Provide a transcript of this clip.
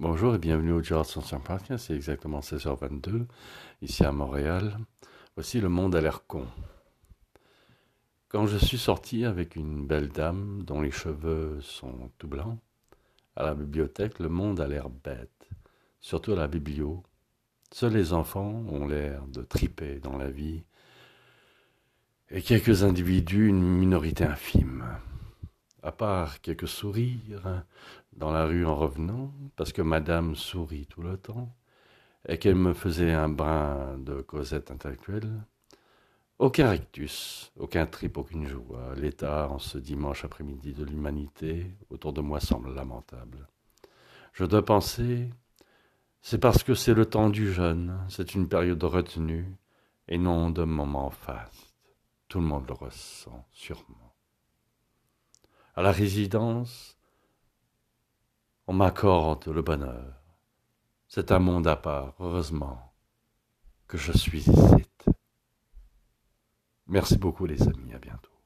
Bonjour et bienvenue au Gérard Podcast, c'est exactement 16h22, ici à Montréal. Voici Le Monde à l'air con. Quand je suis sorti avec une belle dame dont les cheveux sont tout blancs, à la bibliothèque, le monde a l'air bête, surtout à la biblio. Seuls les enfants ont l'air de triper dans la vie, et quelques individus, une minorité infime à part quelques sourires dans la rue en revenant, parce que madame sourit tout le temps, et qu'elle me faisait un brin de causette intellectuelle, aucun rictus, aucun trip, aucune joie. L'état en ce dimanche après-midi de l'humanité autour de moi semble lamentable. Je dois penser, c'est parce que c'est le temps du jeûne, c'est une période de retenue et non de moment faste. Tout le monde le ressent, sûrement à la résidence, on m'accorde le bonheur. C'est un monde à part, heureusement, que je suis ici. Merci beaucoup les amis, à bientôt.